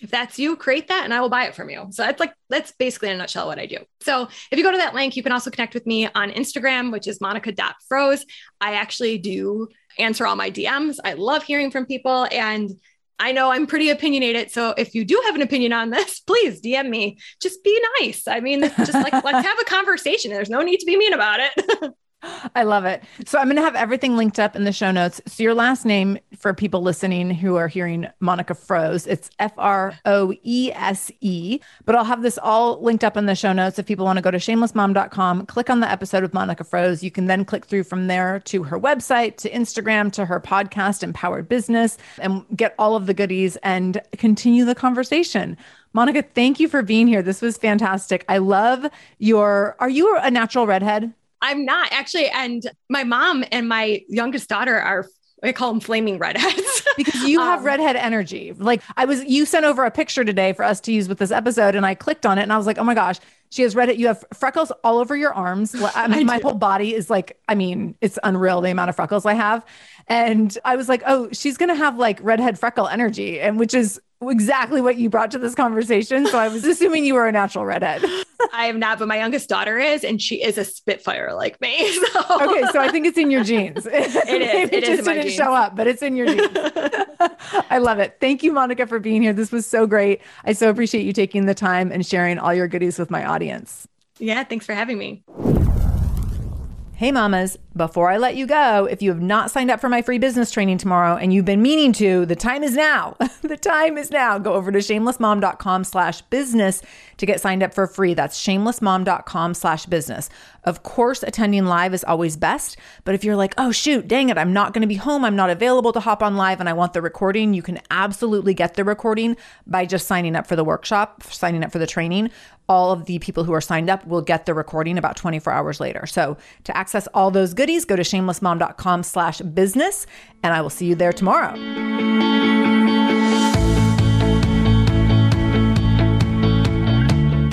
S2: If that's you create that and i will buy it from you. So that's like that's basically in a nutshell what i do. So if you go to that link you can also connect with me on instagram which is monica.froese i actually do answer all my dms i love hearing from people and I know I'm pretty opinionated. So if you do have an opinion on this, (laughs) please DM me. Just be nice. I mean, just like let's (laughs) have a conversation. There's no need to be mean about it. (laughs)
S1: I love it. So I'm going to have everything linked up in the show notes. So your last name for people listening who are hearing Monica Froese, it's F R O E S E. But I'll have this all linked up in the show notes. If people want to go to shamelessmom.com, click on the episode with Monica Froese. You can then click through from there to her website, to Instagram, to her podcast, Empowered Business, and get all of the goodies and continue the conversation. Monica, thank you for being here. This was fantastic. I love your. Are you a natural redhead?
S2: I'm not actually. And my mom and my youngest daughter are, I call them flaming redheads. (laughs)
S1: because you have
S2: Um,
S1: redhead energy. Like I was, you sent over a picture today for us to use with this episode, and I clicked on it, and I was like, oh my gosh, she has redhead. You have freckles all over your arms. (laughs) I mean, my
S2: do.
S1: whole body is like, I mean, it's unreal the amount of freckles I have, and I was like, oh, she's gonna have like redhead freckle energy, and which is exactly what you brought to this conversation. So I was (laughs) assuming you were a natural redhead.
S2: I am not, but my youngest daughter is, and she is a spitfire like me. (laughs) So.
S1: Okay, so I think it's in your genes. (laughs) It
S2: is. It is
S1: just
S2: my
S1: didn't
S2: genes.
S1: show up, but it's in your genes. I love it. Thank you, Monica, for being here. This was so great. I so appreciate you taking the time and sharing all your goodies with my audience.
S2: yeah, thanks for having me.
S1: Hey, mamas, before I let you go, if you have not signed up for my free business training tomorrow and you've been meaning to, the time is now. (laughs) the time is now. Go over to shamelessmom.com slash business to get signed up for free. That's shamelessmom.com slash business. Of course, attending live is always best, but if you're like, oh, shoot, dang it, I'm not going to be home, I'm not available to hop on live, and I want the recording, you can absolutely get the recording by just signing up for the workshop, signing up for the training. All of the people who are signed up will get the recording about 24 hours later. So to access all those goodies, go to shamelessmom.com slash business, and I will see you there tomorrow.